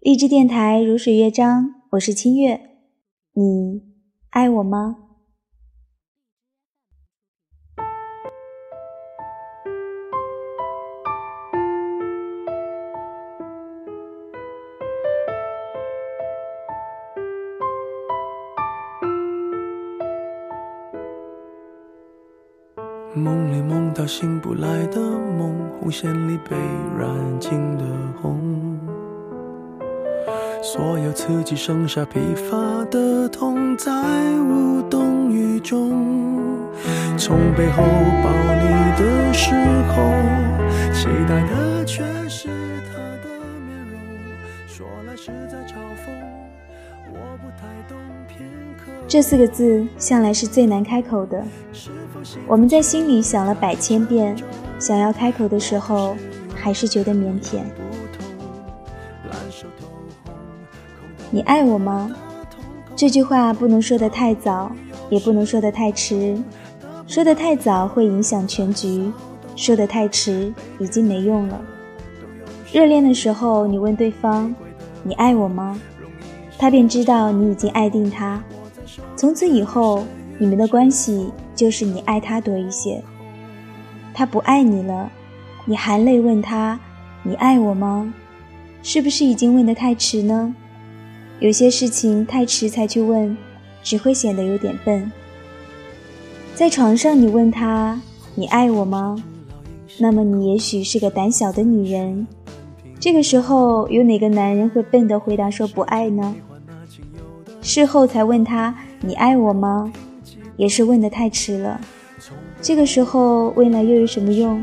励志电台如水乐章，我是清月，你爱我吗？梦里梦到醒不来的梦，红线里被染尽的红。所有刺激剩下疲乏的痛，再无动于衷。从背后抱你的时候，期待的却是他的面容。说来实在嘲讽，我不太懂片刻。这四个字向来是最难开口的。我们在心里想了百千遍，想要开口的时候，还是觉得腼腆。你爱我吗？这句话不能说得太早，也不能说得太迟。说得太早会影响全局，说得太迟已经没用了。热恋的时候，你问对方：“你爱我吗？”他便知道你已经爱定他。从此以后，你们的关系就是你爱他多一些。他不爱你了，你含泪问他：“你爱我吗？”是不是已经问得太迟呢？有些事情太迟才去问，只会显得有点笨。在床上你问他你爱我吗？那么你也许是个胆小的女人。这个时候有哪个男人会笨的回答说不爱呢？事后才问他你爱我吗？也是问的太迟了。这个时候问了又有什么用？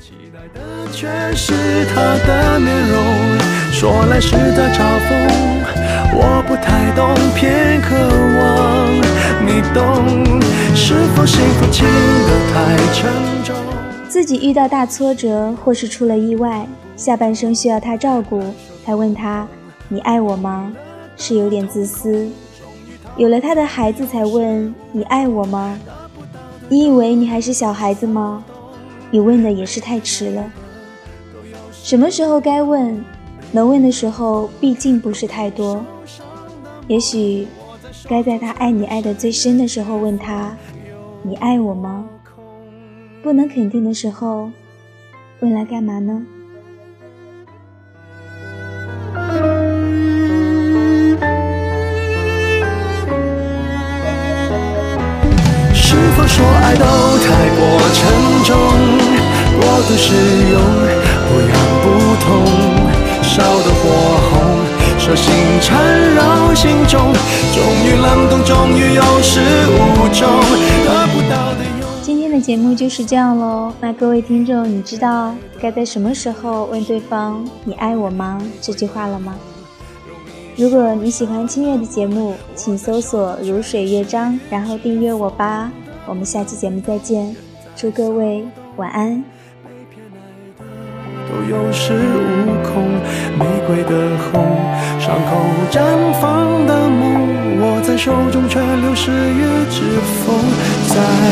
期待的却是他的面容，说来是在嘲讽，我不太懂，偏渴望你懂，是否幸福轻得太沉重？自己遇到大挫折或是出了意外，下半生需要他照顾，才问他你爱我吗？是有点自私。有了他的孩子才问你爱我吗？你以为你还是小孩子吗？你问的也是太迟了。什么时候该问？能问的时候毕竟不是太多。也许该在他爱你爱的最深的时候问他：“你爱我吗？”不能肯定的时候，问来干嘛呢？是否说爱都太过沉重，过度使用？不痒，烧的火红，手心缠绕心中，终于冷冻，终于有始无终，得不到的今天的节目就是这样喽。那各位听众，你知道该在什么时候问对方“你爱我吗”这句话了吗？如果你喜欢清月的节目，请搜索“如水乐章”，然后订阅我吧。我们下期节目再见，祝各位晚安。都有恃无恐，玫瑰的红，伤口绽放的梦，握在手中却流失于指缝，在。